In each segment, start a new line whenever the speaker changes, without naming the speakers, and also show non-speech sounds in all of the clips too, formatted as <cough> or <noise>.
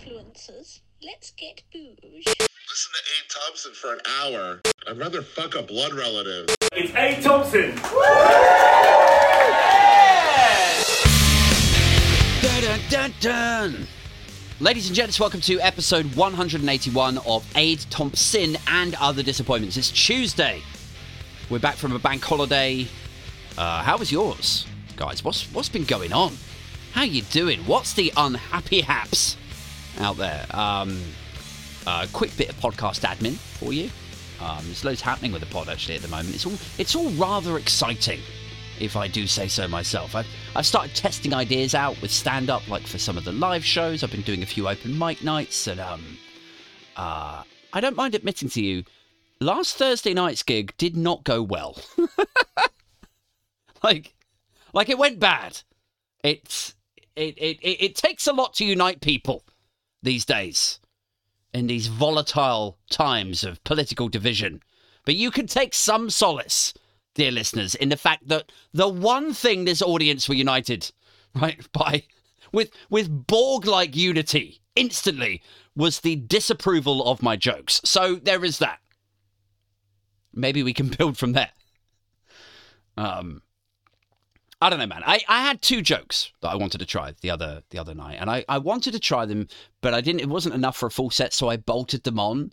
influencers. Let's get booze.
Listen to Abe Thompson for an hour. I'd rather fuck a blood relative.
It's A. Thompson.
Dun, dun, dun, dun. Ladies and gents, welcome to episode 181 of Aid Thompson and Other Disappointments. It's Tuesday. We're back from a bank holiday. Uh, how was yours, guys? What's what's been going on? How you doing? What's the unhappy haps out there? Um, quick bit of podcast admin for you. Um, there's loads happening with the pod actually at the moment. It's all it's all rather exciting, if I do say so myself. I've, I've started testing ideas out with stand up, like for some of the live shows. I've been doing a few open mic nights, and um, uh, I don't mind admitting to you, last Thursday night's gig did not go well. <laughs> like, like it went bad. It's it, it it it takes a lot to unite people these days in these volatile times of political division. But you can take some solace, dear listeners, in the fact that the one thing this audience were united, <laughs> right, by with with Borg-like unity instantly was the disapproval of my jokes. So there is that. Maybe we can <laughs> build from there. Um I don't know, man. I, I had two jokes that I wanted to try the other the other night, and I, I wanted to try them, but I didn't. It wasn't enough for a full set, so I bolted them on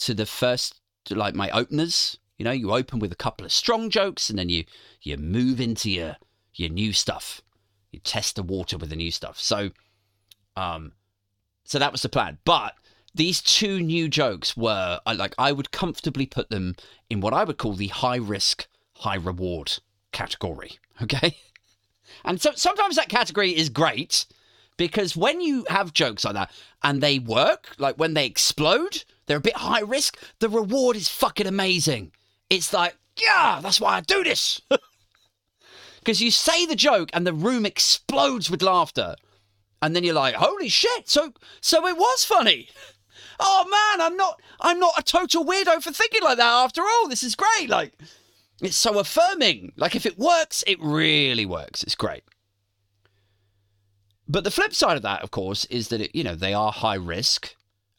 to the first, like my openers. You know, you open with a couple of strong jokes, and then you you move into your your new stuff. You test the water with the new stuff. So, um, so that was the plan. But these two new jokes were like I would comfortably put them in what I would call the high risk, high reward category. <laughs> Okay. And so sometimes that category is great because when you have jokes like that and they work, like when they explode, they're a bit high risk, the reward is fucking amazing. It's like, yeah, that's why I do this. <laughs> Because you say the joke and the room explodes with laughter. And then you're like, holy shit, so so it was funny. <laughs> Oh man, I'm not I'm not a total weirdo for thinking like that after all. This is great. Like it's so affirming. Like if it works, it really works. It's great. But the flip side of that, of course, is that it, you know they are high risk,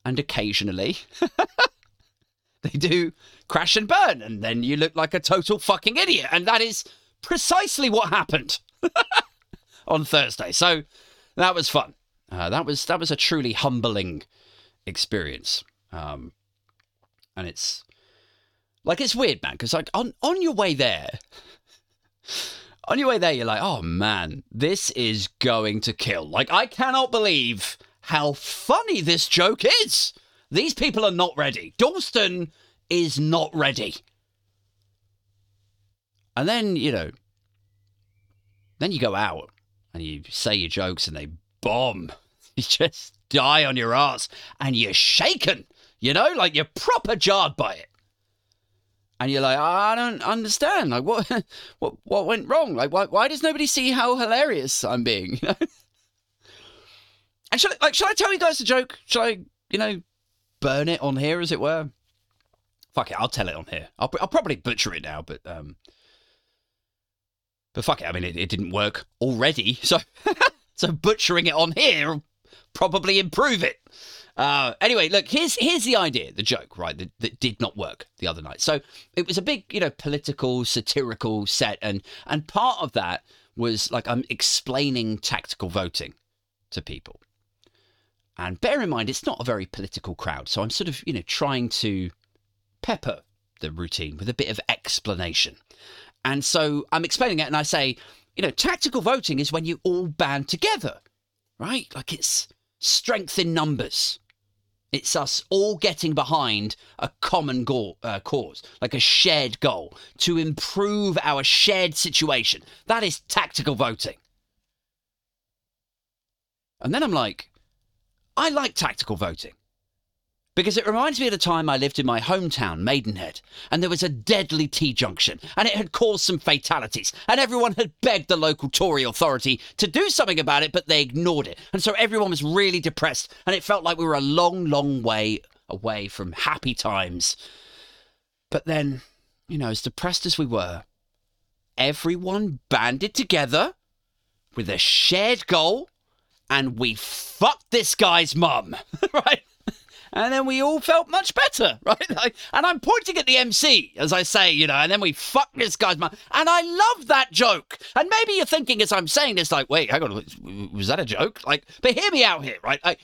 and occasionally <laughs> they do crash and burn, and then you look like a total fucking idiot. And that is precisely what happened <laughs> on Thursday. So that was fun. Uh, that was that was a truly humbling experience. Um, and it's like it's weird, man, because like on on your way there, on your way there, you're like, oh man, this is going to kill. Like I cannot believe how funny this joke is. These people are not ready. Dalston is not ready. And then you know, then you go out and you say your jokes and they bomb. <laughs> You just die on your ass and you're shaken. You know, like you're proper jarred by it and you're like, I don't understand. Like, what, <laughs> what, what went wrong? Like, why, why does nobody see how hilarious I'm being? <laughs> You know? And shall I, like, shall I tell you guys the joke? Shall I, you know, burn it on here, as it were? Fuck it, I'll tell it on here. I'll, I'll probably butcher it now, but um, but fuck it. I mean, it, it didn't work already, <laughs> so so butchering it on here probably improve it. Uh, anyway, look, here's here's the idea, the joke, right, that, that did not work the other night. So it was a big, you know, political, satirical set, and and part of that was like I'm explaining tactical voting to people. And bear in mind, it's not a very political crowd, so I'm sort of, you know, trying to pepper the routine with a bit of explanation. And so I'm explaining it, and I say, you know, tactical voting is when you all band together, right? Like it's strength in numbers. It's us all getting behind a common goal, uh, cause, like a shared goal, to improve our shared situation. That is tactical voting. And then I'm like, I like tactical voting. Because it reminds me of the time I lived in my hometown, Maidenhead, and there was a deadly T junction, and it had caused some fatalities, and everyone had begged the local Tory authority to do something about it, but they ignored it. And so everyone was really depressed, and it felt like we were a long, long way away from happy times. But then, you know, as depressed as we were, everyone banded together with a shared goal and we fucked this guy's mum, <laughs> right? And then we all felt much better, <laughs> right? Like, and I'm pointing at the MC as I say, you know, and then we fuck this guy's mum. And I love that joke. And maybe you're thinking as I'm saying this, like, wait, hang on, was that a joke? Like, but hear me out here, right? Like,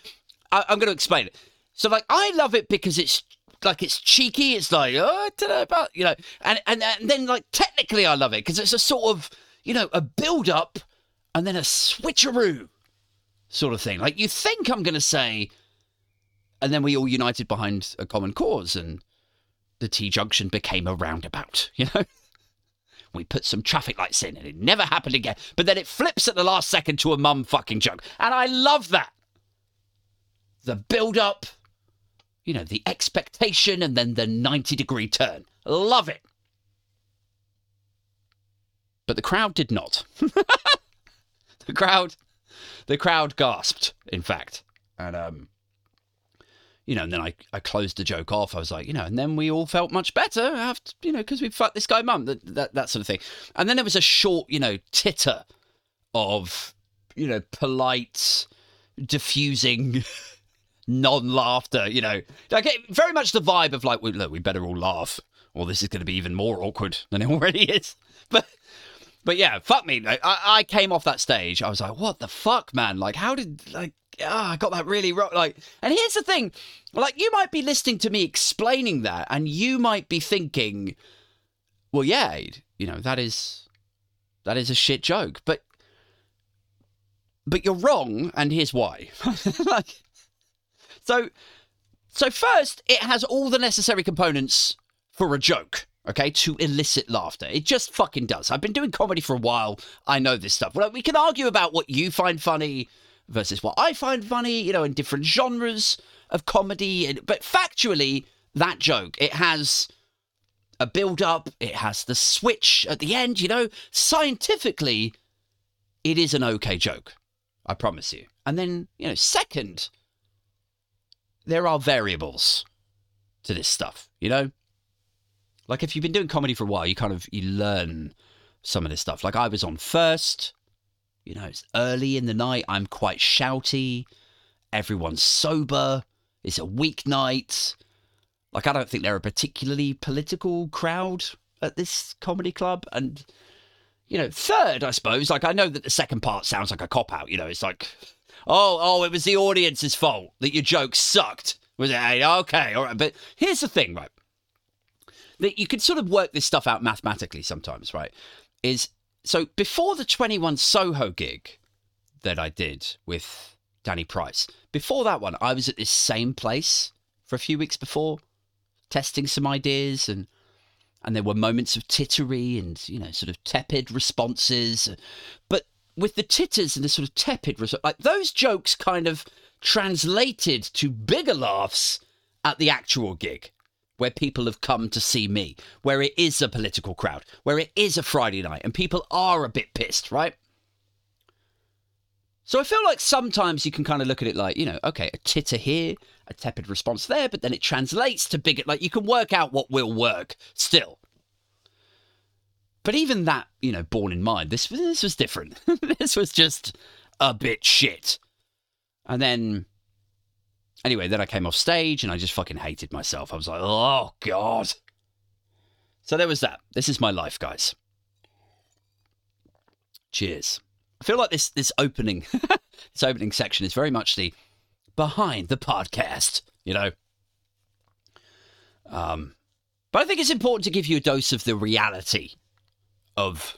I, I'm going to explain it. So, like, I love it because it's like it's cheeky. It's like, oh, I don't know about, you know, and, and, and then like technically I love it because it's a sort of, you know, a build up and then a switcheroo sort of thing. Like you think I'm going to say, and then we all united behind a common cause and the T junction became a roundabout, <laughs> you know? We put some traffic lights in and it never happened again. But then it flips at the last second to a mum fucking joke. And I love that. The build up, you know, the expectation and then the 90 degree turn. Love it. But the crowd did not. <laughs> the crowd the crowd gasped, in fact. And um you know, and then I, I closed the joke off. I was like, you know, and then we all felt much better after, you know, because we fucked this guy mum, that, that, that sort of thing. And then there was a short, you know, titter of, you know, polite, diffusing <laughs> non laughter, you know, like very much the vibe of like, well, look, we better all laugh or this is going to be even more awkward than it <laughs> already is. But, but yeah, fuck me. I, I came off that stage. I was like, what the fuck, man? Like, how did, like, ah, I got that really wrong. Like, and here's the thing, like, you might be listening to me explaining that, and you might be thinking, well, yeah, you know, that is, that is a shit joke, but, but you're wrong, and here's why. <laughs> like, so, so first, it has all the necessary components for a joke. Okay, to elicit laughter. It just fucking does. I've been doing comedy for a while. I know this stuff. Well, we can argue about what you find funny versus what I find funny, you know, in different genres of comedy. But factually, that joke, it has a build up, it has the switch at the end, you know. Scientifically, it is an okay joke. I promise you. And then, you know, second, there are variables to this stuff, you know? Like if you've been doing comedy for a while, you kind of you learn some of this stuff. Like I was on first, you know, it's early in the night. I'm quite shouty. Everyone's sober. It's a weeknight. Like, I don't think they're a particularly political crowd at this comedy club. And, you know, third, I suppose, like, I know that the second part sounds like a cop out. You know, it's like, oh, oh, it was the audience's fault that your joke sucked. Was it? Hey, okay, all right. But here's the thing, right? That you can sort of work this stuff out mathematically sometimes, right? Is so before the 21 Soho gig that I did with Danny Price, before that one, I was at this same place for a few weeks before, testing some ideas and and there were moments of tittery and you know sort of tepid responses. But with the titters and the sort of tepid response like those jokes kind of translated to bigger laughs at the actual gig where people have come to see me, where it is a political crowd, where it is a Friday night, and people are a bit pissed, right? So I feel like sometimes you can kind of look at it like, you know, okay, a titter here, a tepid response there, but then it translates to bigger, like you can work out what will work still. But even that, you know, borne in mind, this, this was different. <laughs> this was just a bit shit. And then Anyway, then I came off stage and I just fucking hated myself. I was like, oh, God. So there was that. This is my life, guys. Cheers. I feel like this this opening <laughs> this opening section is very much the behind the podcast, you know. Um but I think it's important to give you a dose of the reality of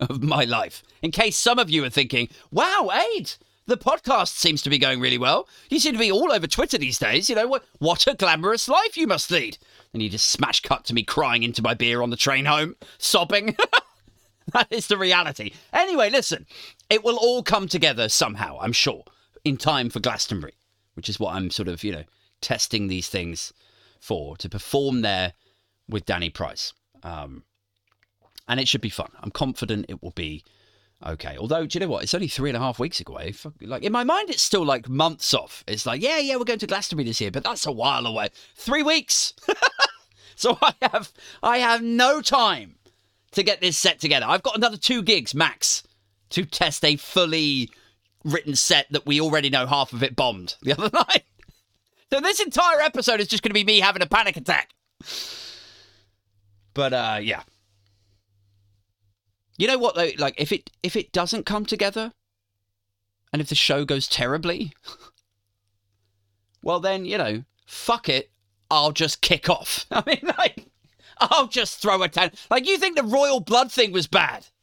of my life. In case some of you are thinking, wow, Aid, the podcast seems to be going really well. You seem to be all over Twitter these days. You know, what, what a glamorous life you must lead. And you just smash cut to me crying into my beer on the train home, sobbing. <laughs> that is the reality. Anyway, listen, it will all come together somehow, I'm sure, in time for Glastonbury, which is what I'm sort of, you know, testing these things for to perform there with Danny Price. Um, and it should be fun. I'm confident it will be Okay. Although, do you know what? It's only three and a half weeks away. Like in my mind, it's still like months off. It's like, yeah, yeah, we're going to Glastonbury this year, but that's a while away. Three weeks. <laughs> so I have, I have no time to get this set together. I've got another two gigs max to test a fully written set that we already know half of it bombed the <laughs> other night. So this entire episode is just going to be me having a panic attack. But uh yeah. You know what though like if it if it doesn't come together and if the show goes terribly <laughs> well then, you know, fuck it, I'll just kick off. <laughs> I mean like I'll just throw a tan. Like you think the Royal Blood thing was bad? <laughs>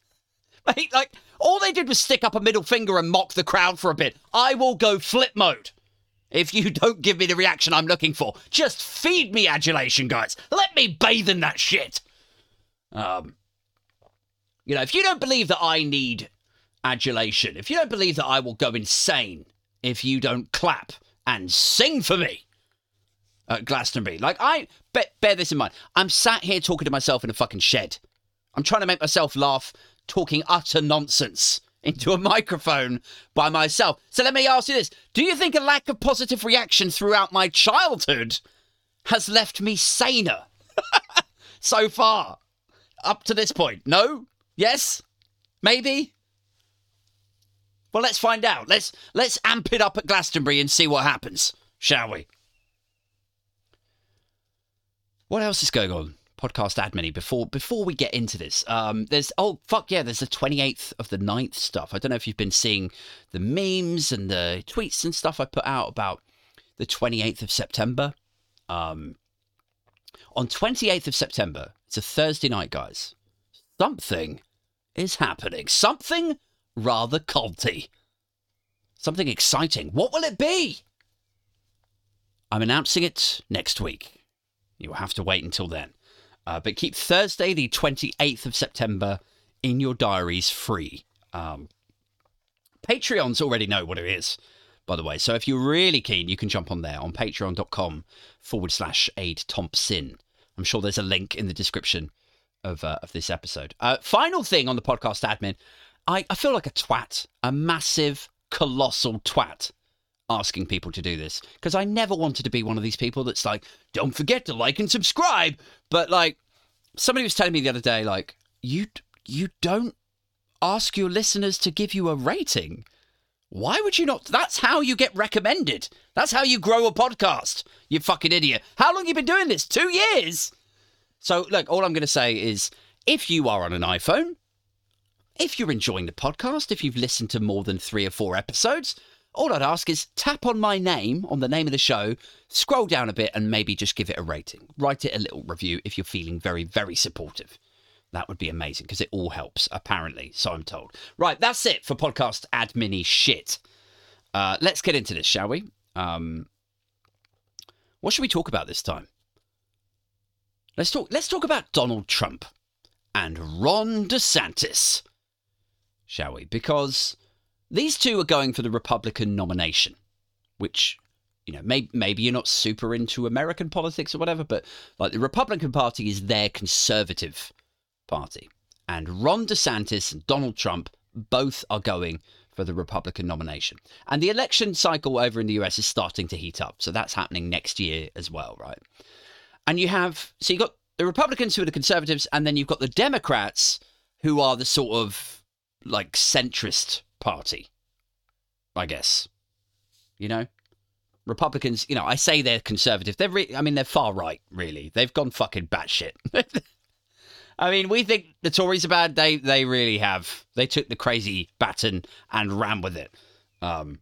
Like, like all they did was stick up a middle finger and mock the crowd for a bit. I will go flip mode if you don't give me the reaction I'm looking for. Just feed me adulation, guys. Let me bathe in that shit. Um, you know, if you don't believe that I need adulation, if you don't believe that I will go insane if you don't clap and sing for me at Glastonbury, like I be- bear this in mind. I'm sat here talking to myself in a fucking shed. I'm trying to make myself laugh, talking utter nonsense into a microphone by myself. So let me ask you this Do you think a lack of positive reaction throughout my childhood has left me saner <laughs> so far? Up to this point? No? Yes? Maybe? Well, let's find out. Let's let's amp it up at Glastonbury and see what happens, shall we? What else is going on? Podcast admin before before we get into this. Um there's oh fuck yeah, there's the 28th of the 9th stuff. I don't know if you've been seeing the memes and the tweets and stuff I put out about the 28th of September. Um on 28th of September, it's a Thursday night, guys. Something is happening. Something rather culty. Something exciting. What will it be? I'm announcing it next week. You'll have to wait until then. Uh, but keep Thursday, the 28th of September, in your diaries free. Um, Patreons already know what it is, by the way. So if you're really keen, you can jump on there on patreon.com forward slash aid Thompson. I'm sure there's a link in the description of, uh, of this episode. Uh, final thing on the podcast admin I, I feel like a twat, a massive, colossal twat asking people to do this because I never wanted to be one of these people that's like, don't forget to like and subscribe. But like, somebody was telling me the other day, like, you you don't ask your listeners to give you a rating. Why would you not? That's how you get recommended. That's how you grow a podcast. You fucking idiot. How long you been doing this? Two years. So look, all I'm going to say is, if you are on an iPhone, if you're enjoying the podcast, if you've listened to more than three or four episodes, all I'd ask is tap on my name, on the name of the show, scroll down a bit, and maybe just give it a rating. Write it a little review if you're feeling very, very supportive. That would be amazing because it all helps, apparently, so I'm told. Right, that's it for podcast admin shit. Uh, let's get into this, shall we? Um, what should we talk about this time? Let's talk. Let's talk about Donald Trump and Ron DeSantis, shall we? Because these two are going for the Republican nomination, which, you know, may, maybe you're not super into American politics or whatever, but like the Republican Party is their conservative party. And Ron DeSantis and Donald Trump both are going for the Republican nomination. And the election cycle over in the US is starting to heat up. So that's happening next year as well, right? And you have, so you've got the Republicans who are the conservatives, and then you've got the Democrats who are the sort of like centrist party, I guess. You know, Republicans. You know, I say they're conservative. They're, re- I mean, they're far right. Really, they've gone fucking batshit. <laughs> I mean, we think the Tories are bad. They they really have. They took the crazy baton and ran with it. Um,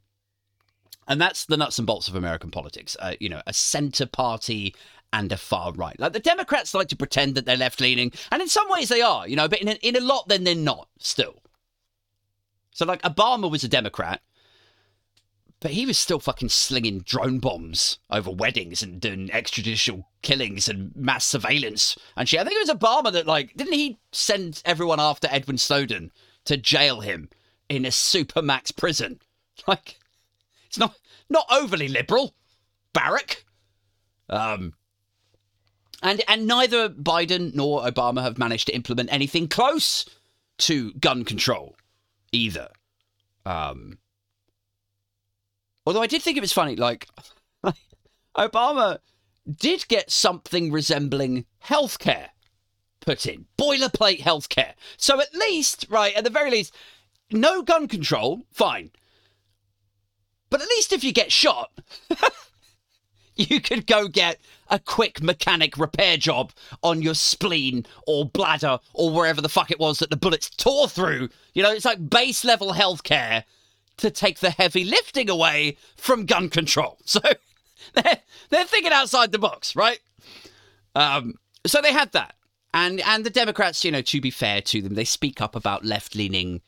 and that's the nuts and bolts of American politics. Uh, you know, a centre party and a far right. Like the Democrats like to pretend that they're left leaning, and in some ways they are. You know, but in a, in a lot, then they're not. Still. So like Obama was a Democrat, but he was still fucking slinging drone bombs over weddings and doing extrajudicial killings and mass surveillance and shit. I think it was Obama that like didn't he send everyone after Edward Snowden to jail him in a supermax prison? <laughs> Like it's not not overly liberal, Barack. Um and and neither Biden nor Obama have managed to implement anything close to gun control either. Um Although I did think it was funny, like <laughs> Obama did get something resembling healthcare put in boilerplate healthcare. So at least, right, at the very least, no gun control, fine. But at least if you get shot, <laughs> <laughs> you could go get a quick mechanic repair job on your spleen or bladder or wherever the fuck it was that the bullets tore through. You know, it's like base level healthcare to take the heavy lifting away from gun control. <laughs> So they're, they're thinking outside the box, right? Um, so they had that. And, and the Democrats, you know, to be fair to them, they speak up about left leaning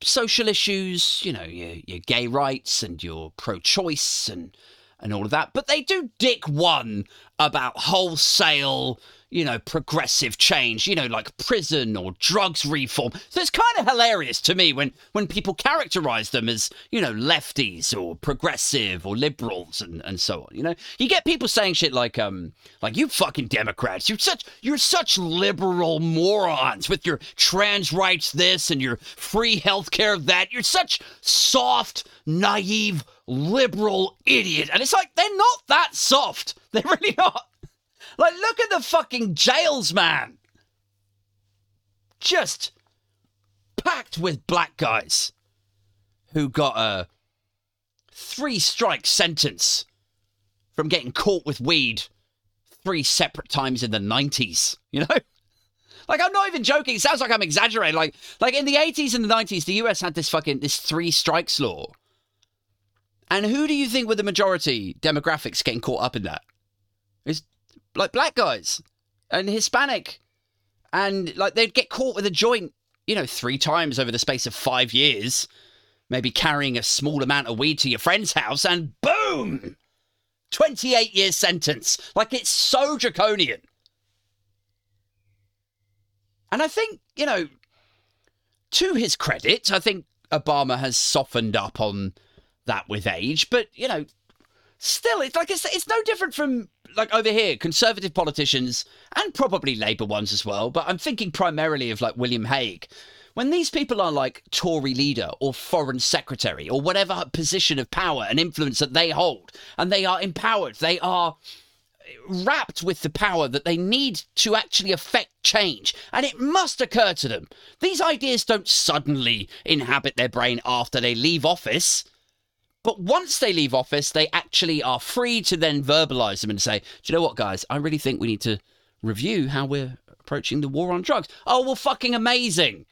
social issues, you know, your, your gay rights and your pro choice and and all of that. But they do dick one about wholesale, you know, progressive change, you know, like prison or drugs reform. So it's kind of hilarious to me when when people characterize them as, you know, lefties or progressive or liberals and, and so on. You know, you get people saying shit like, um, like you fucking Democrats, you're such you're such liberal morons with your trans rights this and your free healthcare that. You're such soft, naive liberal idiot. And it's like, they're not that soft. <laughs> They're really not. Like, look at the fucking jails, man. Just packed with black guys who got a three strike sentence from getting caught with weed three separate times in the 90s, you know? <laughs> Like I'm not even joking. It sounds like I'm exaggerating. Like like in the 80s and the 90s, the US had this fucking this three strikes law and who do you think were the majority demographics getting caught up in that? Like black guys and Hispanic. And like they'd get caught with a joint, you know, three times over the space of five years, maybe carrying a small amount of weed to your friend's house, and boom! 28 year sentence. Like it's so draconian. And I think, you know, to his credit, I think Obama has softened up on that with age, but you know, still, it's like it's it's no different from like over here, conservative politicians and probably Labour ones as well. But I'm thinking primarily of like William Hague. When these people are like Tory leader or foreign secretary or whatever position of power and influence that they hold, and they are empowered, they are wrapped with the power that they need to actually affect change. And it must occur to them. These ideas don't suddenly inhabit their brain after they leave office. But once they leave office, they actually are free to then verbalize them and say, do you know what, guys? I really think we need to review how we're approaching the war on drugs. Oh, well, fucking amazing.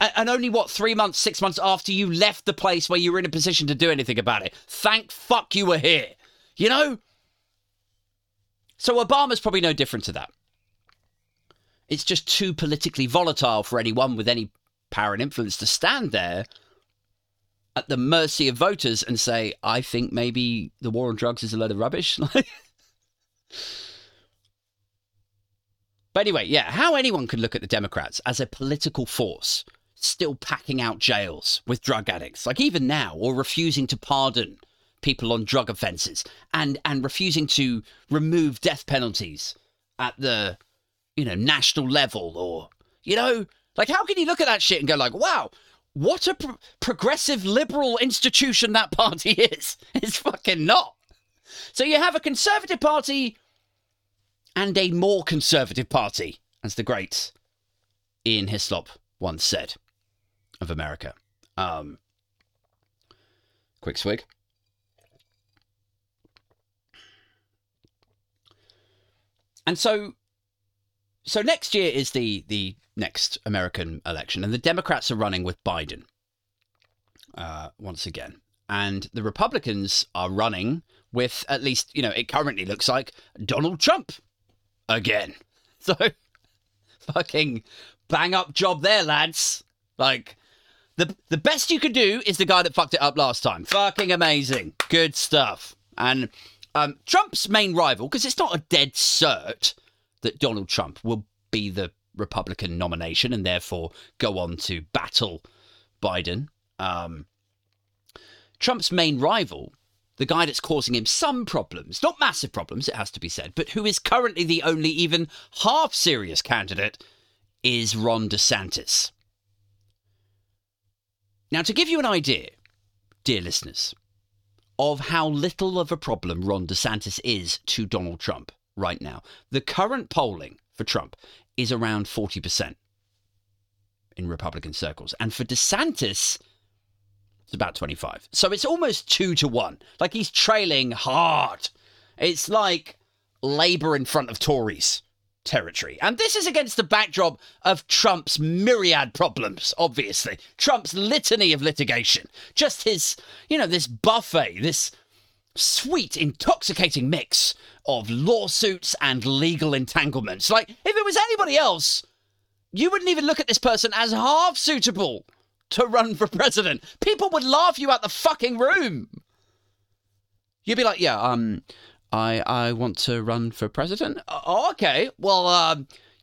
And only what, three months, six months after you left the place where you were in a position to do anything about it. Thank fuck you were here. You know? So Obama's probably no different to that. It's just too politically volatile for anyone with any power and influence to stand there at the mercy of voters and say, I think maybe the war on drugs is a load of rubbish. <laughs> but anyway, yeah, how anyone could look at the Democrats as a political force still packing out jails with drug addicts, like even now, or refusing to pardon people on drug offences and and refusing to remove death penalties at the you know national level or you know like how can you look at that shit and go like wow what a pro- progressive liberal institution that party <laughs> is. It's fucking not. So you have a conservative party and a more conservative party, as the great Ian Hislop once said of America. Um, quick swig. And so, so next year is the the next American election, and the Democrats are running with Biden uh, once again, and the Republicans are running with at least you know it currently looks like Donald Trump again. <laughs> So fucking bang up job there, lads. Like the the best you could do is the guy that fucked it up last time. Fucking amazing, good stuff. And um, Trump's main rival, because it's not a dead cert that Donald Trump will be the Republican nomination and therefore go on to battle Biden. Um, Trump's main rival, the guy that's causing him some problems, not massive problems, it has to be said, but who is currently the only even half serious candidate, is Ron DeSantis. Now, to give you an idea, dear listeners, of how little of a problem Ron DeSantis is to Donald Trump right now, the current polling for Trump is around 40% in Republican circles. And for DeSantis, It's about 25. So it's almost two to one. Like he's trailing hard. It's like Labour in front of Tories territory. And this is against the backdrop of Trump's myriad problems, obviously. Trump's litany of litigation. Just his, you know, this buffet, this sweet, intoxicating mix of lawsuits and legal entanglements. Like, if it was anybody else, you wouldn't even look at this person as half suitable to run for president. People would laugh you out the fucking room. You'd be like, yeah, um, I I want to run for president. Okay. Well, uh,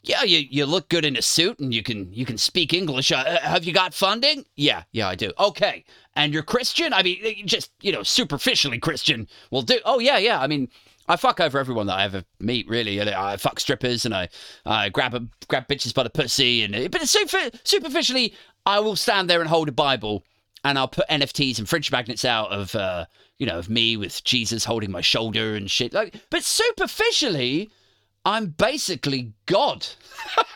yeah, you, you look good in a suit and you can you can speak English. Uh, uh, have you got funding? Yeah, yeah, I do. Okay. And you're Christian? I mean, just you know, superficially Christian will do. Oh yeah, yeah. I mean, I fuck over everyone that I ever meet. Really, I fuck strippers and I I grab a grab bitches by the pussy and but super, superficially, I will stand there and hold a Bible and I'll put NFTs and fridge magnets out of. Uh, you know, of me with Jesus holding my shoulder and shit. Like, but superficially, I'm basically God.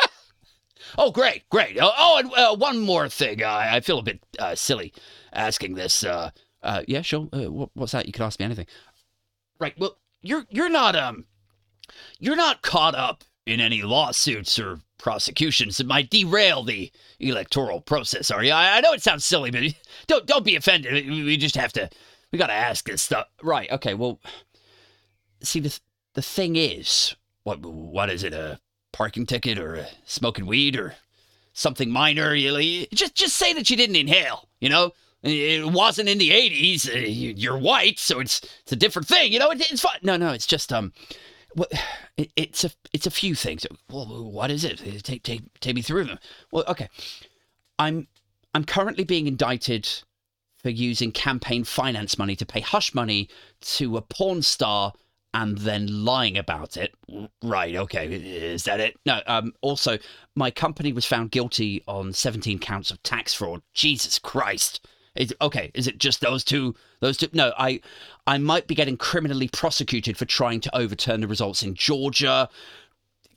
<laughs> oh, great, great. Oh, oh and uh, one more thing. I, I feel a bit uh, silly asking this. Uh, uh, yeah, sure. Uh, what, what's that? You can ask me anything. Right. Well, you're you're not um, you're not caught up in any lawsuits or prosecutions that might derail the electoral process, are you? I, I know it sounds silly, but <laughs> don't don't be offended. We just have to we got to ask this stuff. Right. Okay. Well, see, the, the thing is, what, what is it? A parking ticket or a smoking weed or something minor? You, just, just say that you didn't inhale, you know? It wasn't in the 80s. Uh, you're white, so it's it's a different thing. You know, it, it's fine. No, no, it's just um, it, it's a it's a few things. Well, what is it? Take take take me through them. Well, okay, I'm I'm currently being indicted for using campaign finance money to pay hush money to a porn star and then lying about it. Right, okay, is that it? No, um, also, my company was found guilty on 17 counts of tax fraud. Jesus Christ. Is, okay, is it just those two? Those two? No, I, I might be getting criminally prosecuted for trying to overturn the results in Georgia.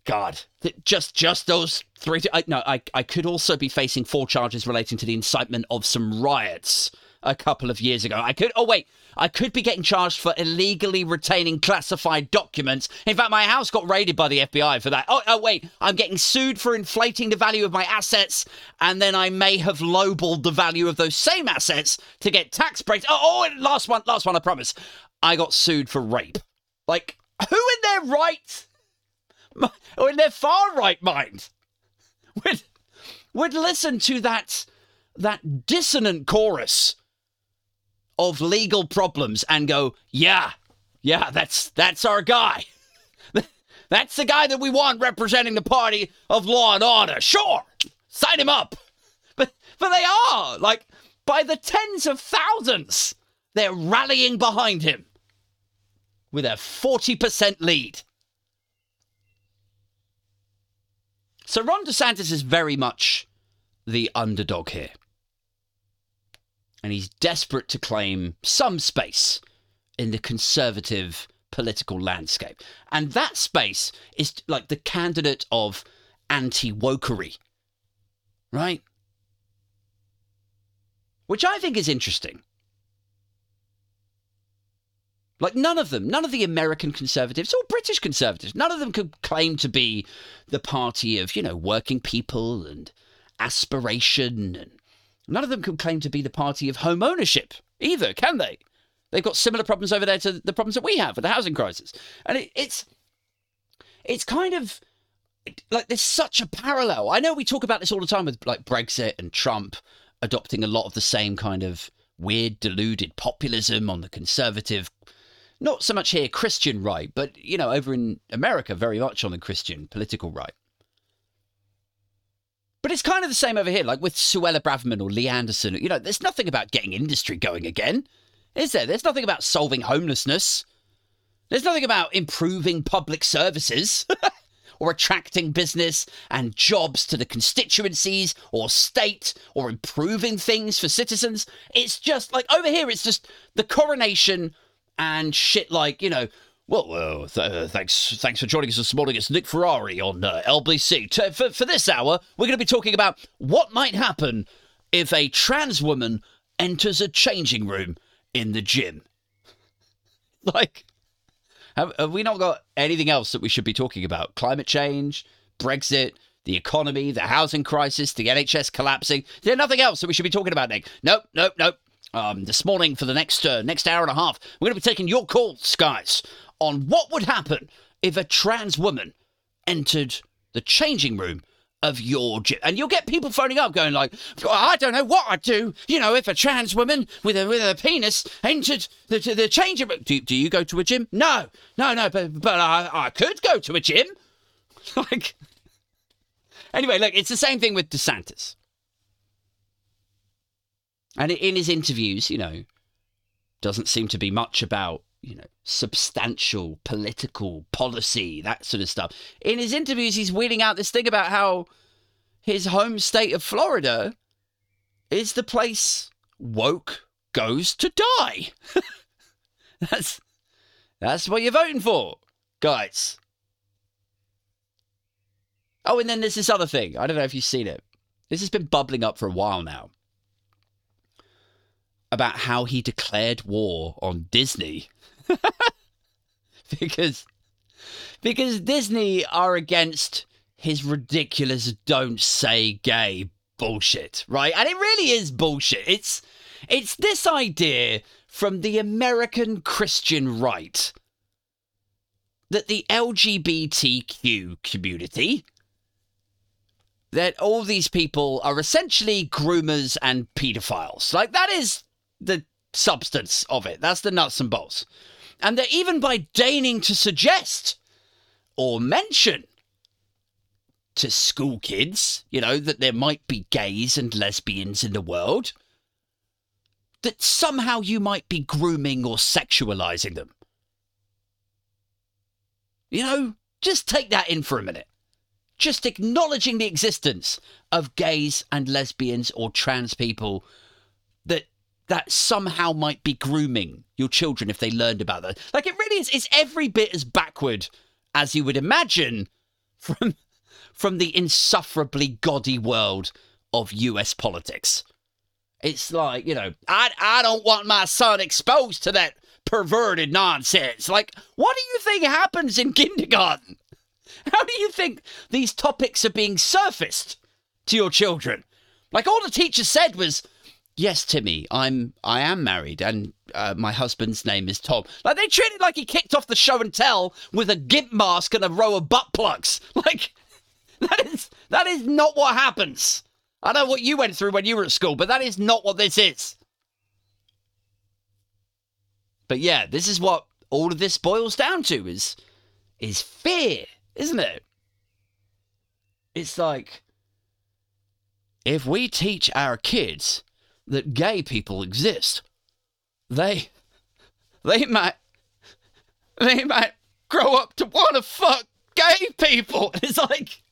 God, just just those three. I, no, I I could also be facing four charges relating to the incitement of some riots a couple of years ago. I could, oh wait, I could be getting charged for illegally retaining classified documents. In fact, my house got raided by the FBI for that. Oh, oh wait, I'm getting sued for inflating the value of my assets, and then I may have lowballed the value of those same assets to get tax breaks. Oh, oh, last one, last one, I promise. I got sued for rape. Like, who in their right, or in their far right mind, would would listen to that that dissonant chorus of legal problems and go, yeah, yeah, that's that's our guy. <laughs> that's the guy that we want representing the party of law and order. Sure, sign him up. But but they are like by the tens of thousands. They're rallying behind him with a 40% lead. So Ron DeSantis is very much the underdog here and he's desperate to claim some space in the conservative political landscape. And that space is like the candidate of anti wokery, right? Which I think is interesting. Like, none of them, none of the American conservatives or British conservatives, none of them could claim to be the party of, you know, working people and aspiration and None of them can claim to be the party of home ownership either, can they? They've got similar problems over there to the problems that we have with the housing crisis. And it, it's it's kind of like there's such a parallel. I know we talk about this all the time with like Brexit and Trump adopting a lot of the same kind of weird deluded populism on the conservative not so much here Christian right, but you know, over in America very much on the Christian political right. But it's kind of the same over here, like with Suella Braverman or Lee Anderson. You know, there's nothing about getting industry going again, is there? There's nothing about solving homelessness. There's nothing about improving public services <laughs> or attracting business and jobs to the constituencies or state or improving things for citizens. It's just like over here, it's just the coronation and shit like, you know, well, uh, th- uh, thanks, thanks for joining us this morning. It's Nick Ferrari on uh, LBC. T- for, for this hour, we're going to be talking about what might happen if a trans woman enters a changing room in the gym. <laughs> Like, have, have we not got anything else that we should be talking about? Climate change, Brexit, the economy, the housing crisis, the NHS collapsing. There's nothing else that we should be talking about, Nick. Nope, nope, nope. Um, this morning for the next uh, next hour and a half, we're going to be taking your calls, guys, on what would happen if a trans woman entered the changing room of your gym. And you'll get people phoning up going like, I don't know what I'd do, you know, if a trans woman with a with a penis entered the, the changing room. Do, do you go to a gym? No, no, no, but, but I, I could go to a gym. <laughs> like, anyway, look, it's the same thing with DeSantis. And in his interviews, you know, doesn't seem to be much about you know, substantial political policy, that sort of stuff. In his interviews, he's wheeling out this thing about how his home state of Florida is the place woke goes to die. <laughs> that's that's what you're voting for, guys. Oh, and then there's this other thing. I don't know if you've seen it. This has been bubbling up for a while now. About how he declared war on Disney <laughs> because because Disney are against his ridiculous don't say gay bullshit, right? And it really is bullshit. It's it's this idea from the American Christian right that the LGBTQ community that all these people are essentially groomers and pedophiles. Like that is the substance of it. That's the nuts and bolts. And that even by deigning to suggest or mention to school kids, you know, that there might be gays and lesbians in the world, that somehow you might be grooming or sexualizing them. You know, just take that in for a minute. Just acknowledging the existence of gays and lesbians or trans people that somehow might be grooming your children if they learned about that. Like it really is. It's every bit as backward as you would imagine from from the insufferably gaudy world of US politics. It's like, you know, I I don't want my son exposed to that perverted nonsense. Like, what do you think happens in kindergarten? How do you think these topics are being surfaced to your children? Like all the teacher said was, yes, Timmy, I'm I am married, and uh, my husband's name is Tom. Like they treat it like he kicked off the show and tell with a gimp mask and a row of butt plugs. <laughs> Like that is that is not what happens. I know what you went through when you were at school, but that is not what this is. But yeah, this is what all of this boils down to is is fear, isn't it? It's like if we teach our kids that gay people exist. They they might they might grow up to want to fuck gay people. <laughs> It's like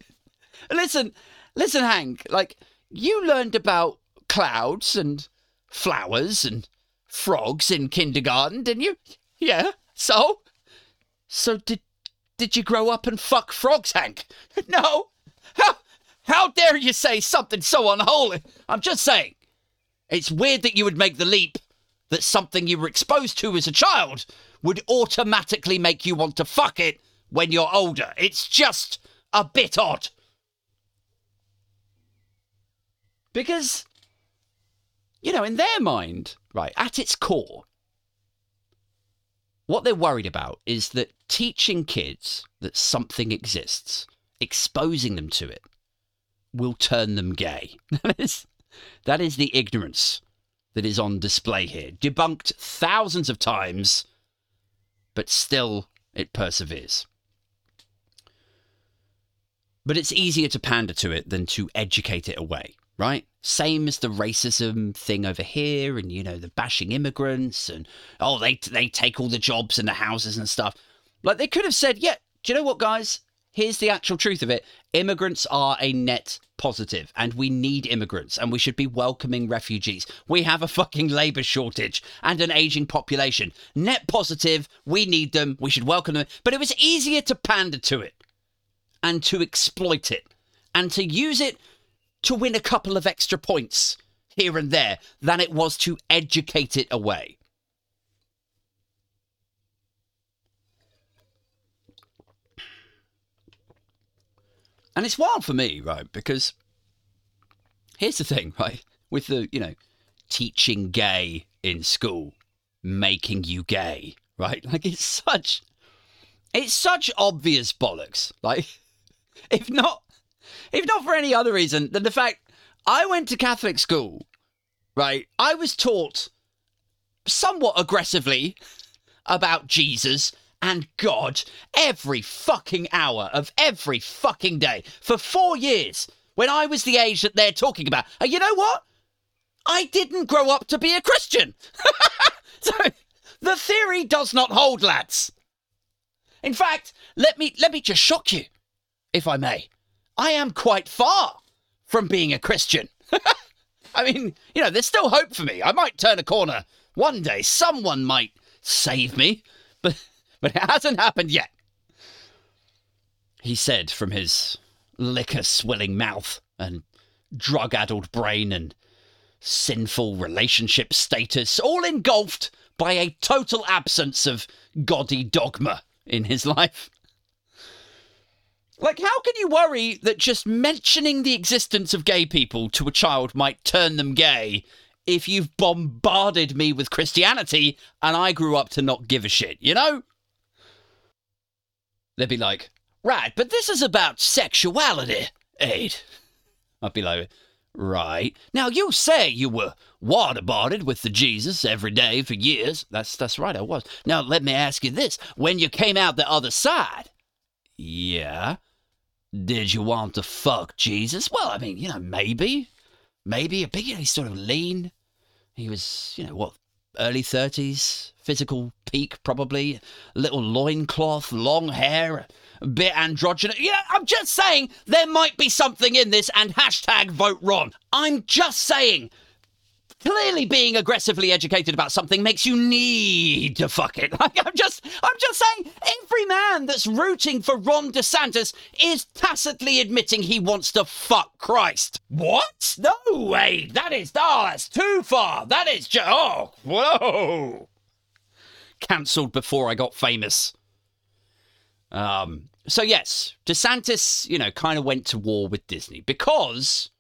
listen, listen, Hank, like you learned about clouds and flowers and frogs in kindergarten, didn't you? Yeah. So? So did did you grow up and fuck frogs, Hank? <laughs> No. How how dare you say something so unholy? I'm just saying. It's weird that you would make the leap that something you were exposed to as a child would automatically make you want to fuck it when you're older. It's just a bit odd. Because, you know, in their mind, right, at its core, what they're worried about is that teaching kids that something exists, exposing them to it, will turn them gay. <laughs> That is the ignorance that is on display here. Debunked thousands of times, but still it perseveres. But it's easier to pander to it than to educate it away, right? Same as the racism thing over here, and you know the bashing immigrants, and oh they they take all the jobs and the houses and stuff. Like they could have said, yeah, do you know what, guys? Here's the actual truth of it: immigrants are a net positive and we need immigrants and we should be welcoming refugees. We have a fucking labour shortage and an ageing population. Net positive, we need them, we should welcome them. But it was easier to pander to it and to exploit it and to use it to win a couple of extra points. here and there than it was to educate it away. And it's wild for me, right? Because here's the thing, right? With the, you know, teaching gay in school, making you gay, right? Like it's such it's such obvious bollocks. Like <laughs> if not if not for any other reason than the fact I went to Catholic school, right? I was taught somewhat aggressively about Jesus and God every fucking hour of every fucking day for four years when I was the age that they're talking about. And you know what? I didn't grow up to be a Christian. <laughs> so the theory does not hold, lads. In fact, let me let me just shock you, if I may. I am quite far from being a Christian. <laughs> I mean, you know, there's still hope for me. I might turn a corner one day. Someone might save me, but but it hasn't happened yet. He said from his liquor swilling mouth and drug addled brain and sinful relationship status, all engulfed by a total absence of gaudy dogma in his life. Like, how can you worry that just mentioning the existence of gay people to a child might turn them gay if you've bombarded me with Christianity and I grew up to not give a shit, you know? They'd be like, right, but this is about sexuality, Aid. I'd be like, right. Now, you say you were waterboarded with the Jesus every day for years. That's, that's right, I was. Now, let me ask you this. When you came out the other side, yeah, did you want to fuck Jesus? Well, I mean, you know, maybe. Maybe a big, you know, he's sort of lean. He was, you know, what, early 30s, physical peak probably, little loincloth, long hair, bit androgynous. You know, I'm just saying there might be something in this and hashtag vote Ron. I'm just saying clearly being aggressively educated about something makes you need to fuck it. <laughs> Like I'm just I'm just saying every man that's rooting for Ron DeSantis is tacitly admitting he wants to fuck Christ. What? No way. That is oh, that's too far. That is just oh whoa. Cancelled before I got famous. Um so yes, DeSantis, you know, kind of went to war with Disney because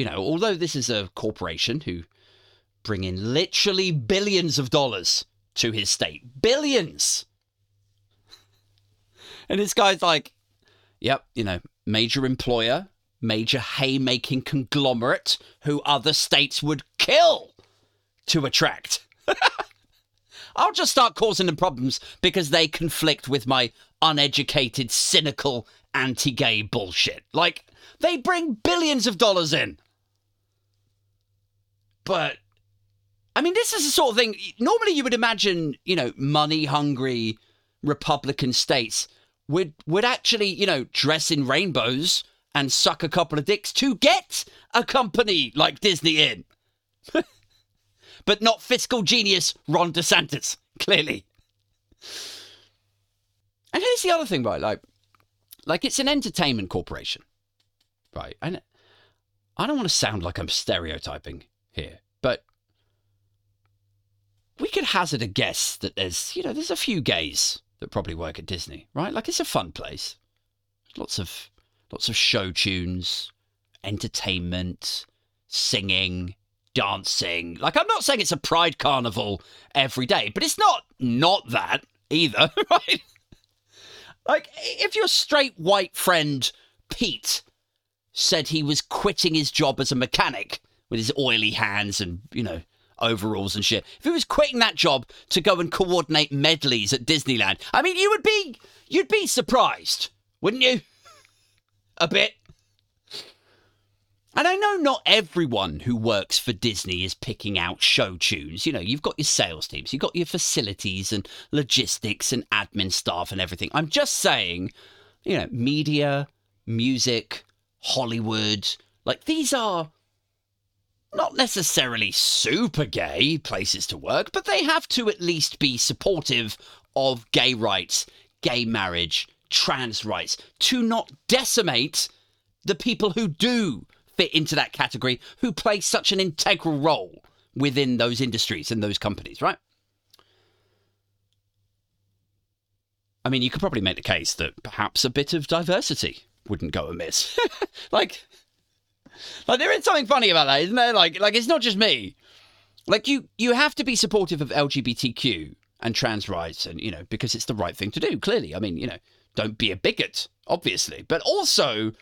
you know, although this is a corporation who bring in literally billions of dollars to his state, billions. And this guy's like, yep, you know, major employer, major haymaking conglomerate who other states would kill to attract. <laughs> I'll just start causing them problems because they conflict with my uneducated, cynical, anti gay bullshit. Like, they bring billions of dollars in. But I mean, this is the sort of thing. Normally, you would imagine, you know, money-hungry Republican states would would actually, you know, dress in rainbows and suck a couple of dicks to get a company like Disney in. <laughs> but not fiscal genius Ron DeSantis, clearly. And here's the other thing, right? Like, like it's an entertainment corporation, right? And I don't want to sound like I'm stereotyping here, but we could hazard a guess that there's, you know, there's a few gays that probably work at Disney, right? Like it's a fun place. Lots of lots of show tunes, entertainment, singing, dancing. Like I'm not saying it's a pride carnival every day, but it's not not that either, <laughs> right? Like if your straight white friend Pete said he was quitting his job as a mechanic with his oily hands and, you know, overalls and shit. If he was quitting that job to go and coordinate medleys at Disneyland, I mean, you would be you'd be surprised, wouldn't you? <laughs> A bit. And I know not everyone who works for Disney is picking out show tunes. You know, you've got your sales teams, you've got your facilities and logistics and admin staff and everything. I'm just saying, you know, media, music, Hollywood, like these are not necessarily super gay places to work, but they have to at least be supportive of gay rights, gay marriage, trans rights, to not decimate the people who do fit into that category who play such an integral role within those industries and those companies, right? I mean, you could probably make the case that perhaps a bit of diversity wouldn't go amiss. <laughs> like, like there is something funny about that, isn't there? Like, like it's not just me. Like you, you have to be supportive of LGBTQ and trans rights, and you know because it's the right thing to do. Clearly, I mean, you know, don't be a bigot, obviously, but also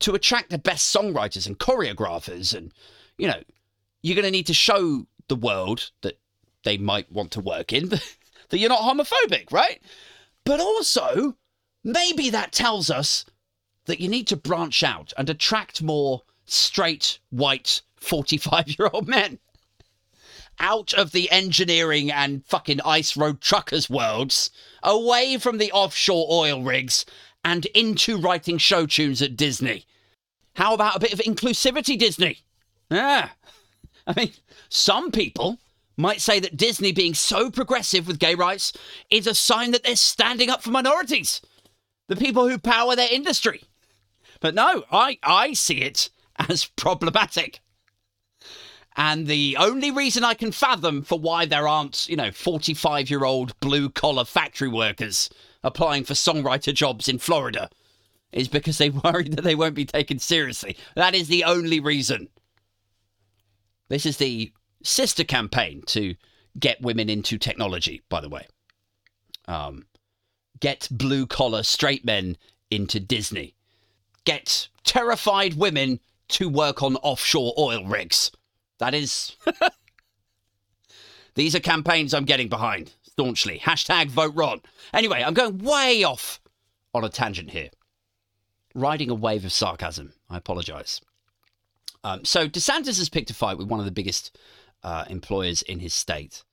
to attract the best songwriters and choreographers, and you know, you're going to need to show the world that they might want to work in <laughs> that you're not homophobic, right? But also, maybe that tells us that you need to branch out and attract more straight, white, 45 year old men out of the engineering and fucking ice road truckers worlds, away from the offshore oil rigs, and into writing show tunes at Disney. How about a bit of inclusivity, Disney? Yeah. I mean, some people might say that Disney being so progressive with gay rights is a sign that they're standing up for minorities, the people who power their industry. But no, I, I see it as problematic. And the only reason I can fathom for why there aren't, you know, 45 year old blue collar factory workers applying for songwriter jobs in Florida is because they <laughs> worry that they won't be taken seriously. That is the only reason. This is the sister campaign to get women into technology, by the way. Um, get blue collar straight men into Disney. Get terrified women to work on offshore oil rigs. That is. <laughs> These are campaigns I'm getting behind staunchly. Hashtag vote Ron. Anyway, I'm going way off on a tangent here. Riding a wave of sarcasm. I apologize. Um, so DeSantis has picked a fight with one of the biggest uh, employers in his state.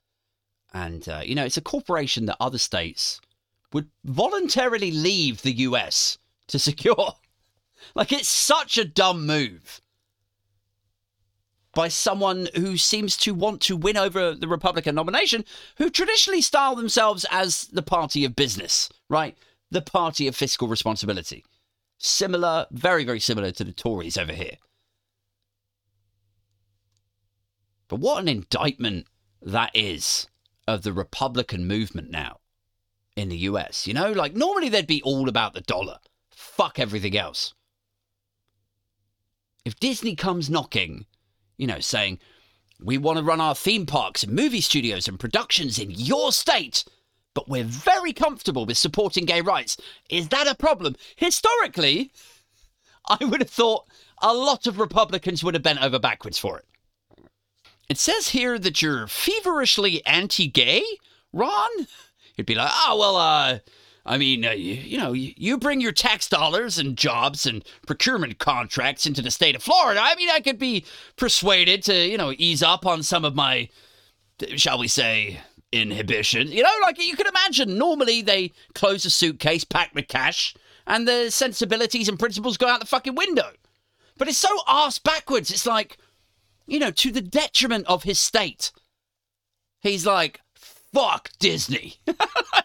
And, uh, you know, it's a corporation that other states would voluntarily leave the US to secure. Like, it's such a dumb move by someone who seems to want to win over the Republican nomination, who traditionally style themselves as the party of business, right? The party of fiscal responsibility. Similar, very, very similar to the Tories over here. But what an indictment that is of the Republican movement now in the US. You know, like normally they'd be all about the dollar. Fuck everything else. If Disney comes knocking you know, saying, we want to run our theme parks and movie studios and productions in your state, but we're very comfortable with supporting gay rights. Is that a problem? Historically, I would have thought a lot of Republicans would have bent over backwards for it. It says here that you're feverishly anti gay, Ron? You'd be like, oh, well, uh, I mean, uh, you, you, know, you, bring your tax dollars and jobs and procurement contracts into the state of Florida. I mean, I could be persuaded to, you know, ease up on some of my, shall we say, inhibition. You know, like you can imagine, normally they close a suitcase packed with cash and the sensibilities and principles go out the fucking window. But it's so ass backwards. It's like, you know, to the detriment of his state. He's like, fuck Disney. <laughs>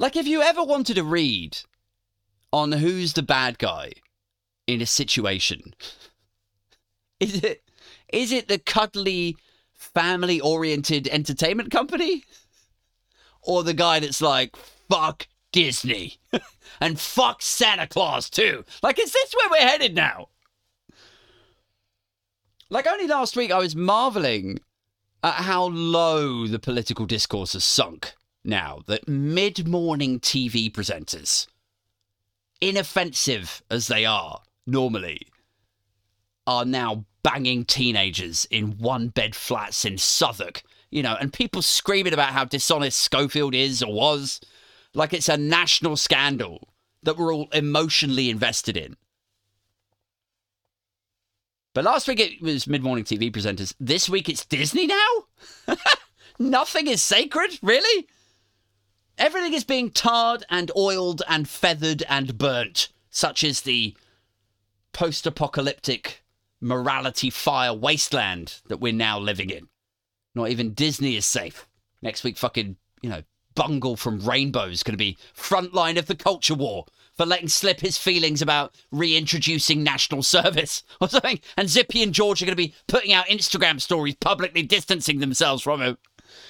Like, if you ever wanted to read on who's the bad guy in a situation, <laughs> is it is it the cuddly, family oriented entertainment company? Or the guy that's like, fuck Disney <laughs> and fuck Santa Claus too? Like, is this where we're headed now? Like, only last week I was marveling at how low the political discourse has sunk now that mid morning TV presenters, inoffensive as they are normally, are now banging teenagers in one bed flats in Southwark, you know, and people screaming about how dishonest Schofield is or was, like it's a national scandal that we're all emotionally invested in. But last week it was mid morning TV presenters. This week it's Disney now? <laughs> Nothing is sacred? Really? Everything is being tarred and oiled and feathered and burnt, such as the post apocalyptic morality fire wasteland that we're now living in. Not even Disney is safe. Next week, fucking, you know, Bungle from Rainbow is going to be front line of the culture war for letting slip his feelings about reintroducing national service or something. And Zippy and George are going to be putting out Instagram stories publicly distancing themselves from him.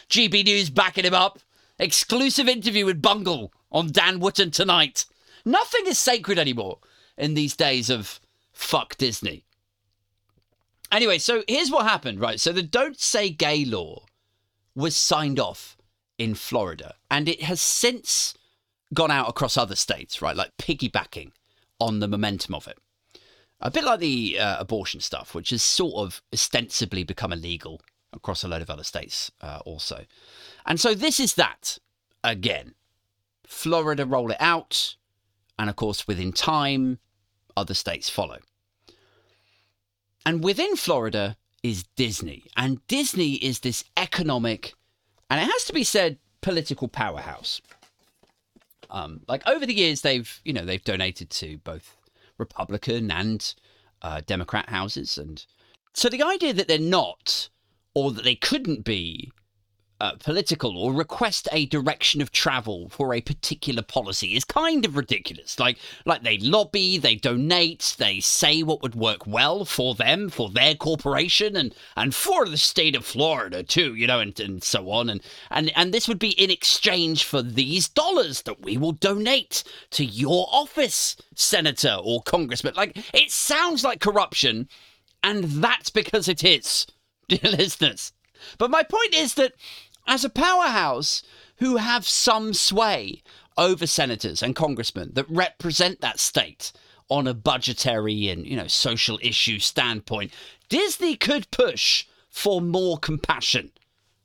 GB News backing him up. Exclusive interview with Bungle on Dan Wootton tonight. Nothing is sacred anymore in these days of fuck Disney. Anyway, so here's what happened, right? So the Don't Say Gay law was signed off in Florida, and it has since gone out across other states, right? Like piggybacking on the momentum of it. A bit like the uh, abortion stuff, which has sort of ostensibly become illegal across a load of other states uh, also. And so this is that again. Florida roll it out, and of course, within time, other states follow. And within Florida is Disney. And Disney is this economic, and it has to be said, political powerhouse. Um, like over the years, they've you know they've donated to both Republican and uh, Democrat houses, and so the idea that they're not or that they couldn't be uh, political or request a direction of travel for a particular policy is kind of ridiculous. Like, like they lobby, they donate, they say what would work well for them, for their corporation, and and for the state of Florida too, you know, and, and so on. And and and this would be in exchange for these dollars that we will donate to your office, senator or congressman. Like, it sounds like corruption, and that's because it is, <laughs> dear listeners. But my point is that as a powerhouse who have some sway over senators and congressmen that represent that state on a budgetary and you know social issue standpoint disney could push for more compassion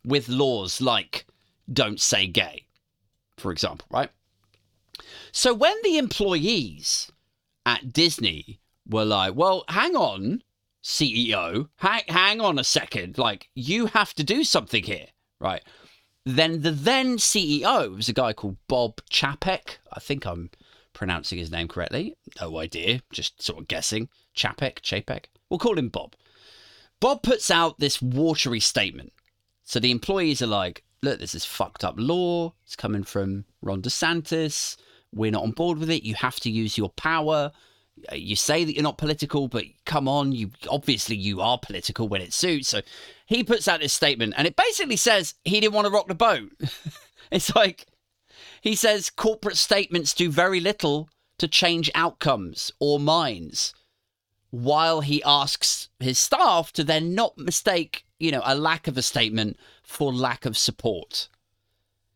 with laws like don't say gay for example right so when the employees at disney were like well hang on ceo hang, hang on a second like you have to do something here right? Then the then CEO was a guy called Bob Chapek. I think I'm pronouncing his name correctly. No idea, just sort of guessing. Chapek, Chapek. We'll call him Bob. Bob puts out this watery statement. So the employees are like, look, this is fucked up law. It's coming from Ron DeSantis. We're not on board with it. You have to use your power you say that you're not political, but come on, you obviously you are political when it suits. So he puts out this statement, and it basically says he didn't want to rock the boat. <laughs> it's like he says corporate statements do very little to change outcomes or minds, while he asks his staff to then not mistake, you know, a lack of a statement for lack of support.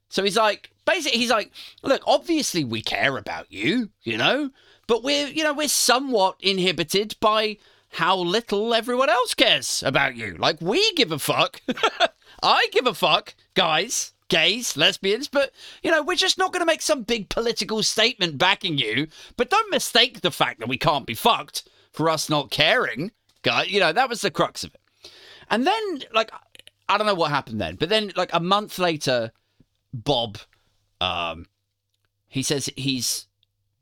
So he's like, basically, he's like, look, obviously we care about you, you know, but we're, you know, we're somewhat inhibited by how little everyone else cares about you. Like, we give a fuck. <laughs> I give a fuck, guys, gays, lesbians, but, you know, we're just not going to make some big political statement backing you. But don't mistake the fact that we can't be fucked for us not caring. Guy, you know, that was the crux of it. And then, like, I don't know what happened then, but then, like, a month later, Bob, um, he says he's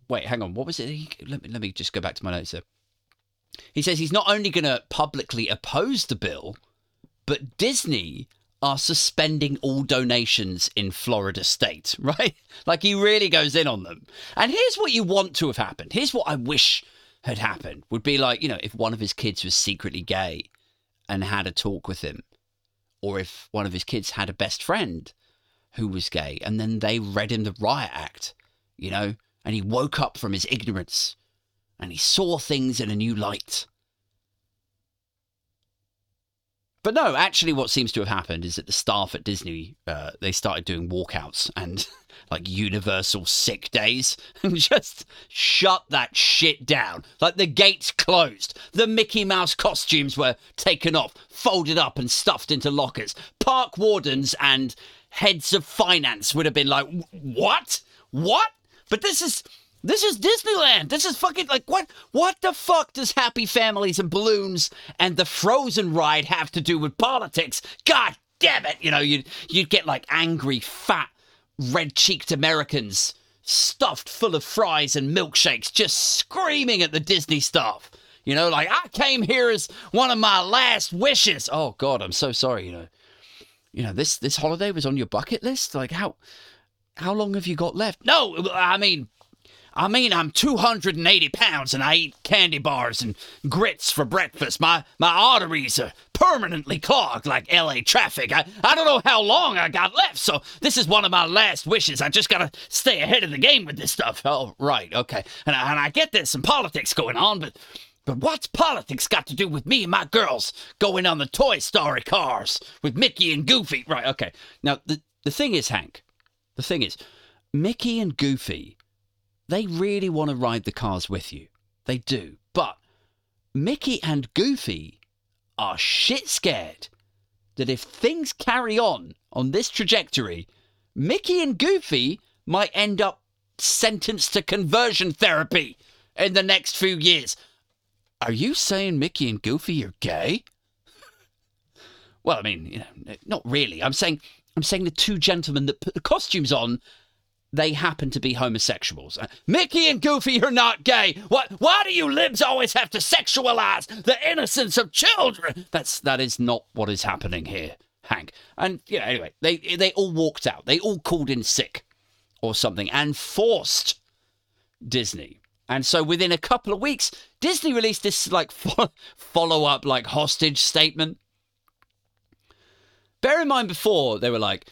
wait, hang on. What was it? Let me let me just go back to my notes here. He says he's not only going to publicly oppose the bill, but Disney are suspending all donations in Florida state, <laughs> right? Like he really goes in on them. And here's what you want to have happened. Here's what I wish had happened would be like, you know, if one of his kids was secretly gay and had a talk with him, or if one of his kids had a best friend who was gay and then they read him the riot act, you know, and he woke up from his ignorance and he saw things in a new light. But no, actually, what seems to have happened is that the staff at Disney uh, they started doing walkouts and <laughs> like universal sick days and <laughs> just shut that shit down. Like the gates closed, the Mickey Mouse costumes were taken off, folded up, and stuffed into lockers. Park wardens and heads of finance would have been like, "What? What? But this is this is Disneyland. This is fucking like what what the fuck does happy families and balloons and the Frozen ride have to do with politics? God damn it. You know, you'd you'd get like angry, fat, red-cheeked Americans stuffed full of fries and milkshakes just screaming at the Disney staff. You know, like I came here as one of my last wishes. Oh God, I'm so sorry, you know. You know, this this holiday was on your bucket list? Like how how long have you got left? No, I mean, I mean, I'm 280 pounds and I eat candy bars and grits for breakfast. My my arteries are permanently clogged like LA traffic. I, I don't know how long I got left, so this is one of my last wishes. I just gotta stay ahead of the game with this stuff. Oh, right, okay. And I, and I get there's some politics going on, but but what's politics got to do with me and my girls going on the Toy Story cars with Mickey and Goofy? Right, okay. Now, the, the thing is, Hank, the thing is, Mickey and Goofy, they really want to ride the cars with you. They do. But Mickey and Goofy are shit scared that if things carry on on this trajectory, Mickey and Goofy might end up sentenced to conversion therapy in the next few years. Are you saying Mickey and Goofy are gay? <laughs> well, I mean, you know, not really. I'm saying I'm saying the two gentlemen that put the costumes on, they happen to be homosexuals. Uh, Mickey and Goofy are not gay. What? Why do you libs always have to sexualize the innocence of children? That's that is not what is happening here, Hank. And yeah, anyway, they they all walked out. They all called in sick or something and forced Disney and so within a couple of weeks, Disney released this like <laughs> follow up like hostage statement. Bear in mind before they were like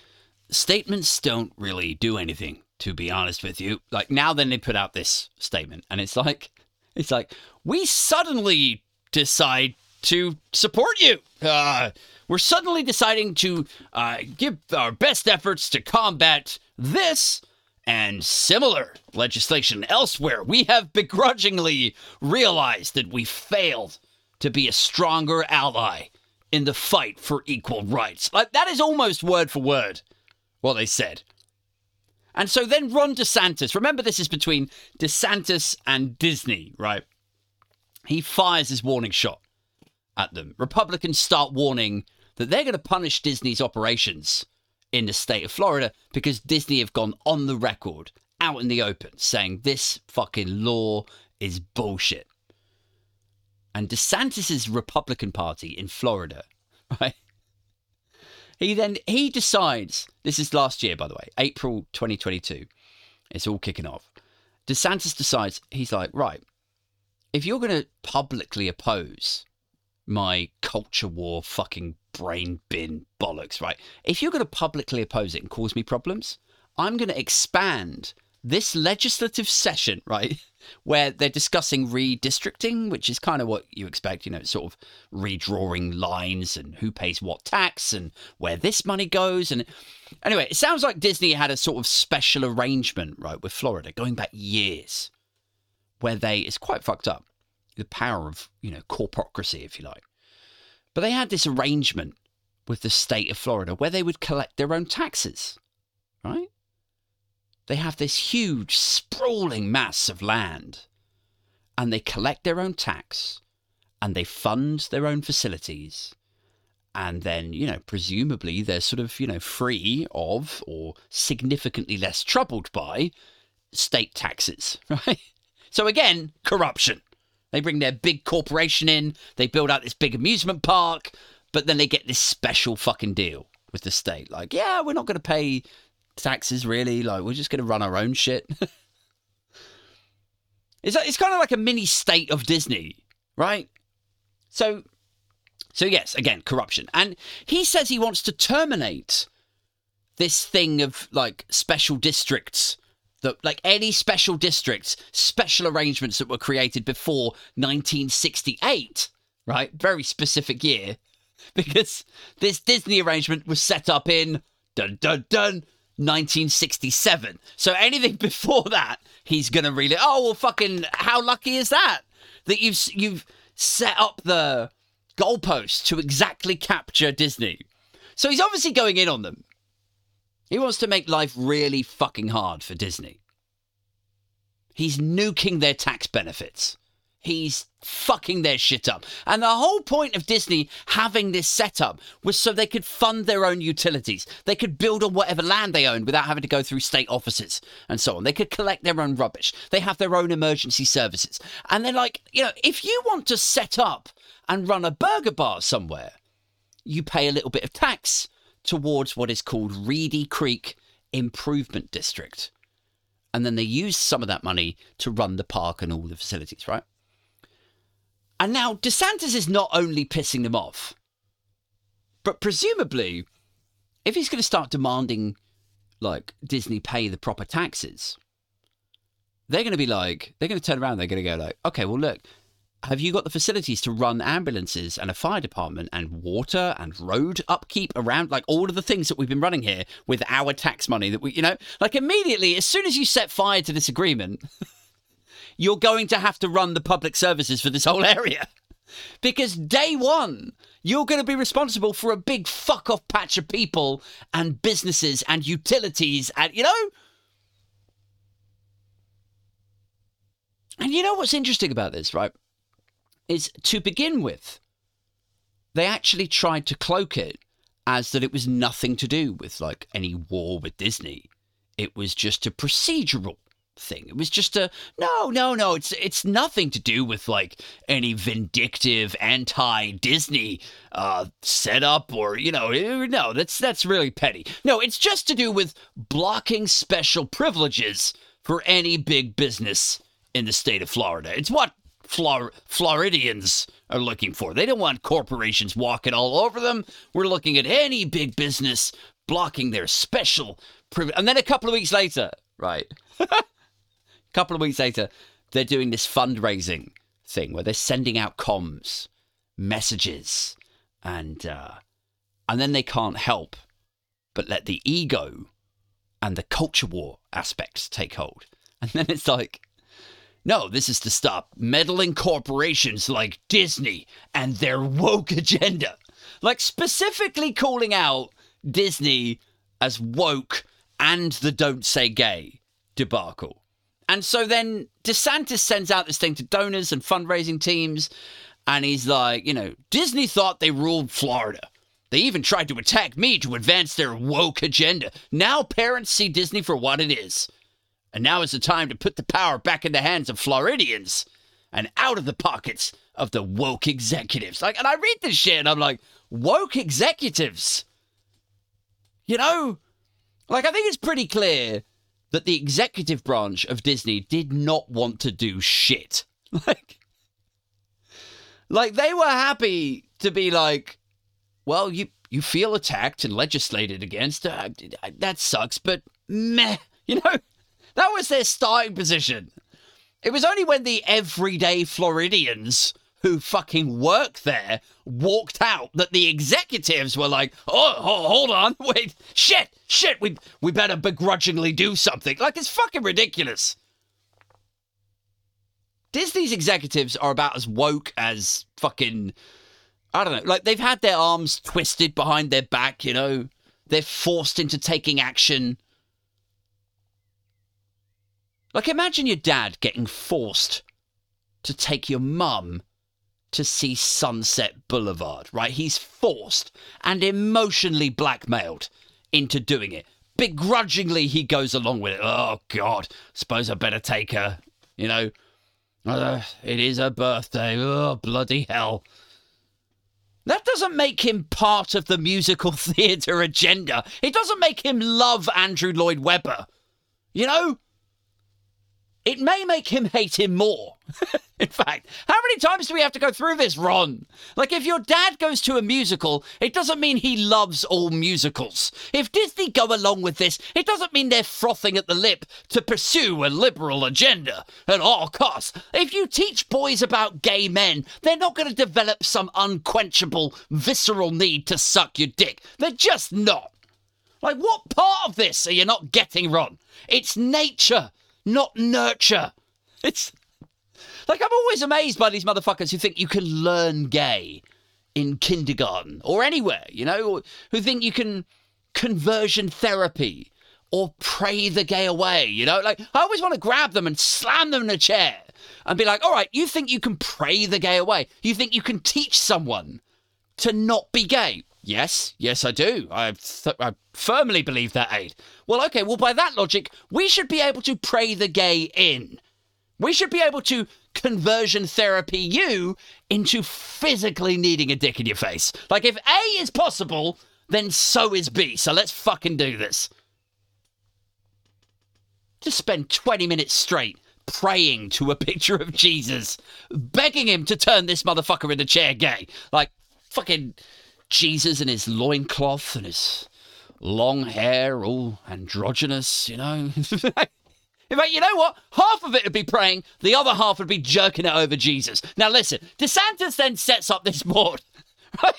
statements don't really do anything to be honest with you. Like now then they put out this statement and it's like it's like we suddenly decide to support you. Uh, we're suddenly deciding to uh, give our best efforts to combat this and similar legislation elsewhere, we have begrudgingly realized that we failed to be a stronger ally in the fight for equal rights. Like, that is almost word for word what they said. And so then Ron DeSantis, remember this is between DeSantis and Disney, right? He fires his warning shot at them. Republicans start warning that they're going to punish Disney's operations in the state of Florida because Disney have gone on the record, out in the open, saying this fucking law is bullshit. And DeSantis's Republican Party in Florida, <laughs> right? He then he decides. This is last year, by the way, April 2022. It's all kicking off. DeSantis decides he's like, right, if you're going to publicly oppose my culture war fucking brain bin bollocks, right? If you're going to publicly oppose it and cause me problems, I'm going to expand this legislative session, right, <laughs> where they're discussing redistricting, which is kind of what you expect, you know, sort of redrawing lines and who pays what tax and where this money goes. And anyway, it sounds like Disney had a sort of special arrangement, right, with Florida going back years, where they, it's quite fucked up the power of, you know, corporocracy, if you like. But they had this arrangement with the state of Florida where they would collect their own taxes, right? They have this huge, sprawling mass of land and they collect their own tax and they fund their own facilities. And then, you know, presumably they're sort of, you know, free of or significantly less troubled by state taxes, <laughs> right? So again, corruption. They bring their big corporation in, they build out this big amusement park, but then they get this special fucking deal with the state. Like, yeah, we're not going to pay taxes really. Like, we're just going to run our own shit. <laughs> it's, it's kind of like a mini state of Disney, right? So, so yes, again, corruption. And he says he wants to terminate this thing of like special districts that like any special districts, special arrangements that were created before 1968, right? Very specific year, <laughs> because this Disney arrangement was set up in dun dun dun 1967. So anything <laughs> before that, he's gonna really oh well fucking how lucky is that that you've you've set up the goalposts to exactly capture Disney. So he's obviously going in on them. He wants to make life really fucking hard for Disney. He's nuking their tax benefits. He's fucking their shit up. And the whole point of Disney having this setup was so they could fund their own utilities. They could build on whatever land they owned without having to go through state offices and so on. They could collect their own rubbish. They have their own emergency services. And they're like, you know, if you want to set up and run a burger bar somewhere, you pay a little bit of tax towards what is called Reedy Creek Improvement District. and then they use some of that money to run the park and all the facilities, right? And now DeSantis is not only pissing them off, but presumably, if he's going to start demanding like Disney pay the proper taxes, they're going to be like, they're going to turn around, they're going to go like, okay, well, look, have you got the facilities to run ambulances and a fire department and water and road upkeep around like all of the things that we've been running here with our tax money that we you know? Like immediately as soon as you set fire to this agreement <laughs> you're going to have to run the public services for this whole <laughs> area. Because day one you're going to be responsible for a big fuck off patch of people and businesses and utilities and you know? And you know what's interesting about this right? Is to begin with, they actually tried to cloak it as that it was nothing to do with like any war with Disney. It was just a procedural thing. It was just a no, no, no. It's it's nothing to do with like any vindictive anti-Disney uh, setup or you know eh, no. That's that's really petty. No, it's just to do with blocking special privileges for any big business in the state of Florida. It's what Flor- Floridians are looking for. They don't want corporations walking all over them. We're looking at any big business blocking their special privilege. And then a couple of weeks later, right? <laughs> couple of weeks later, they're doing this fundraising thing where they're sending out comms, messages, and uh, and then they can't help but let the ego and the culture war aspects take hold. And then it's like, no, this is to stop meddling corporations like Disney and their woke agenda. Like specifically calling out Disney as woke and the don't say gay debacle. And so then DeSantis sends out this thing to donors and fundraising teams. And he's like, you know, Disney thought they ruled Florida. They even tried to attack me to advance their woke agenda. Now parents see Disney for what it is and now is the time to put the power back in the hands of Floridians and out of the pockets of the woke executives. Like, and I read this shit and I'm like, woke executives? You know? Like, I think it's pretty clear that the executive branch of Disney did not want to do shit. <laughs> Like, like they were happy to be like, well, you you feel attacked and legislated against. Uh, that sucks, but meh, <laughs> you know. That was their starting position. It was only when the everyday Floridians who fucking work there walked out that the executives were like, oh, oh, hold on, <laughs> wait, shit, shit, we, we better begrudgingly do something. Like, it's fucking ridiculous. Disney's executives are about as woke as fucking, I don't know, like they've had their arms twisted behind their back, you know? They're forced into taking action. Like, imagine your dad getting forced to take your mum to see Sunset Boulevard, right? He's forced and emotionally blackmailed into doing it. Begrudgingly, he goes along with it. Oh, God, suppose I better take her. You know, uh, it is her birthday. Oh, bloody hell. That doesn't make him part of the musical <laughs> theatre agenda. It doesn't make him love Andrew Lloyd Webber. You know? It may make him hate him more. <laughs> In fact, how many times do we have to go through this, Ron? Like, if your dad goes to a musical, it doesn't mean he loves all musicals. If Disney go along with this, it doesn't mean they're frothing at the lip to pursue a liberal agenda at all costs. If you teach boys about gay men, they're not going to develop some unquenchable, visceral need to suck your dick. They're just not. Like, what part of this are you not getting, Ron? It's nature not nurture. It's like I'm always amazed by these motherfuckers who think you can learn gay in kindergarten or anywhere, you know, who think you can conversion therapy or pray the gay away, you know? Like I always want to grab them and slam them in a chair and be like, "All right, you think you can pray the gay away? You think you can teach someone to not be gay? Yes, yes, I do. I, th- I firmly believe that, Aid. Well, okay, well, by that logic, we should be able to pray the gay in. We should be able to conversion therapy you into physically needing a dick in your face. Like, if A is possible, then so is B. So let's fucking do this. to spend 20 minutes straight praying to a <laughs> picture of Jesus, begging him to turn this motherfucker in the chair gay. Like, fucking Jesus and his loincloth and his long hair, all androgynous, you know? <laughs> In fact, you know what? Half of it would be praying, the other half would be jerking it over Jesus. Now, listen, DeSantis then sets up this board, <laughs> right?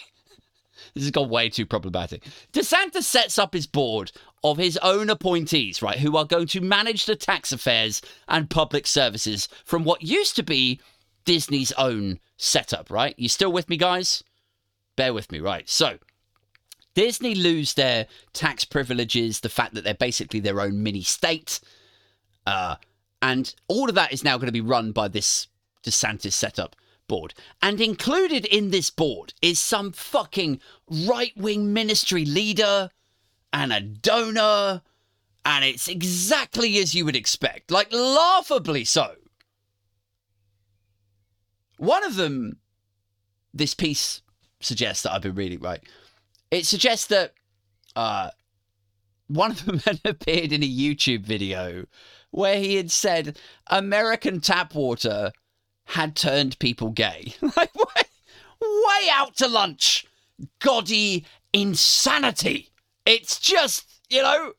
This has gone way too problematic. DeSantis sets up his board of his own appointees, right, who are going to manage the tax affairs and public services from what used to be Disney's own setup, right? You still with me, guys? Bear with me, right? So, Disney lose their tax privileges, the fact that they're basically their own mini state. Uh, and all of that is now going to be run by this DeSantis setup board. And included in this board is some fucking right wing ministry leader and a donor. And it's exactly as you would expect, like laughably so. One of them, this piece suggests that I've been reading, right? It suggests that uh, one of them <laughs> had appeared in a YouTube video where he had said American tap water had turned people gay. <laughs> like, way, way out to lunch. Gaudy insanity. It's just, you know,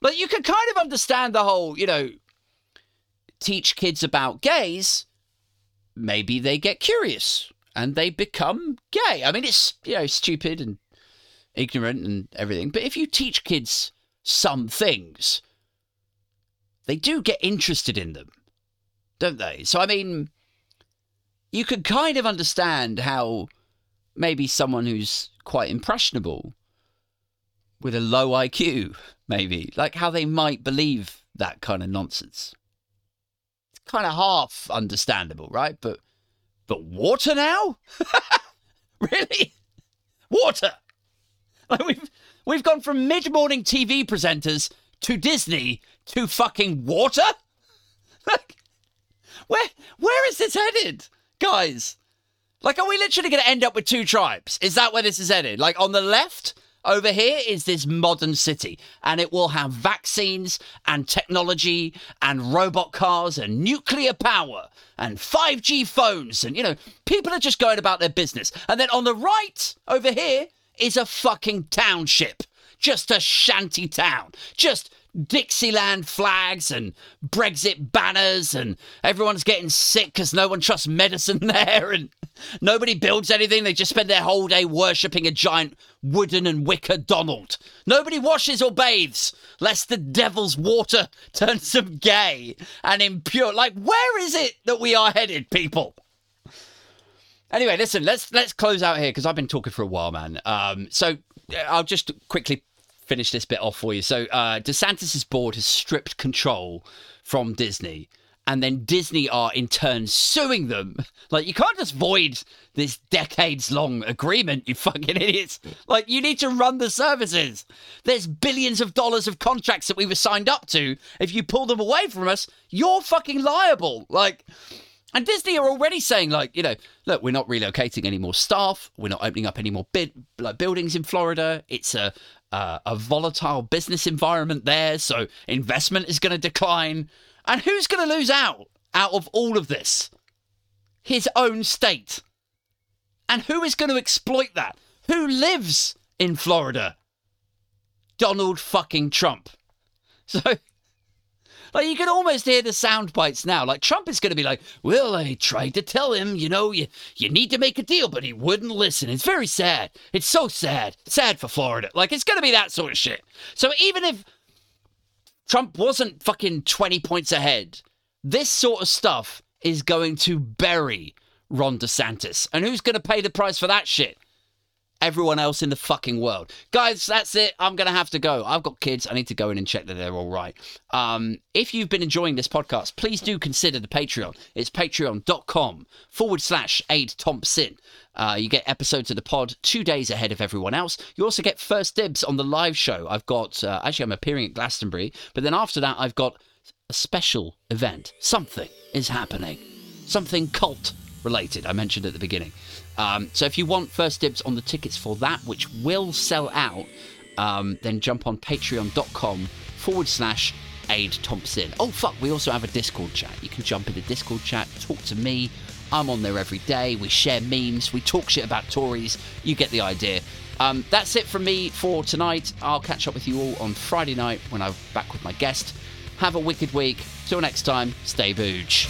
like you can kind of understand the whole, you know, teach kids about gays. Maybe they get curious and they become gay. I mean, it's, you know, stupid and ignorant and everything. But if you teach kids some things, they do get interested in them, don't they? So, I mean, you can kind of understand how maybe someone who's quite impressionable with a low IQ, maybe, like how they might believe that kind of nonsense. It's kind of half understandable, right? But but water now? <laughs> really? Water? Like we've we've gone from mid-morning TV presenters to Disney to fucking water? <laughs> Like where where is this headed? Guys, like, are we literally going to end up with two tribes? Is that where this is headed? Like, on the left, over here is this modern city, and it will have vaccines and technology and robot cars and nuclear power and 5G phones, and, you know, people are just going about their business. And then on the right, over here, is a fucking township. Just a shanty town. Just Dixieland flags and Brexit banners, and everyone's getting sick because no one trusts medicine <laughs> there, and nobody builds anything. They just spend their whole day worshipping a giant wooden and wicker Donald. Nobody washes or bathes, lest the devil's water <laughs> turns them gay and impure. Like, where is it that we are headed, people? Anyway, listen, let's let's close out here because I've been talking for a while, man. Um, so I'll just quickly finish this bit off for you. So uh, DeSantis's board has stripped control from Disney, and then Disney are in turn suing them. <laughs> Like you can't just void this decades-long agreement, you fucking idiots. Like you need to run the services. There's billions of dollars of contracts that we were signed up to. If you pull them away from us, you're fucking liable. Like. And Disney are already saying, like, you know, look, we're not relocating any more staff. We're not opening up any more bid, like, buildings in Florida. It's a uh, a volatile business environment there, so investment is going to decline. And who's going to lose out out of all of this? His own state. And who is going to exploit that? Who lives in Florida? Donald fucking Trump. <laughs> So like you can almost hear the sound bites now. Like Trump is going to be like, "Well, I tried to tell him, you know, you you need to make a deal, but he wouldn't listen. It's very sad. It's so sad. Sad for Florida. Like it's going to be that sort of shit." So even if Trump wasn't fucking 20 points ahead, this sort of stuff is going to bury Ron DeSantis. And who's going to pay the price for that shit? Everyone else in the fucking world. Guys, that's it. I'm going to have to go. I've got kids. I need to go in and check that they're all right. Um, if you've been enjoying this podcast, please do consider the Patreon. It's patreon.com forward slash Aid Thompson. Uh, you get episodes of the pod two days ahead of everyone else. You also get first dibs on the live show. I've got, uh, actually, I'm appearing at Glastonbury, but then after that, I've got a special event. Something is happening. Something cult related, I mentioned at the beginning. Um, so if you want first dibs on the tickets for that, which will sell out, um, then jump on patreon.com forward slash Aid Thompson. Oh, fuck, we also have a Discord chat. You can jump into Discord chat, talk to me. I'm on there every day. We share memes, we talk shit about Tories. You get the idea. Um, that's it from me for tonight. I'll catch up with you all on Friday night when I'm back with my guest. Have a wicked week. Till next time, stay booge.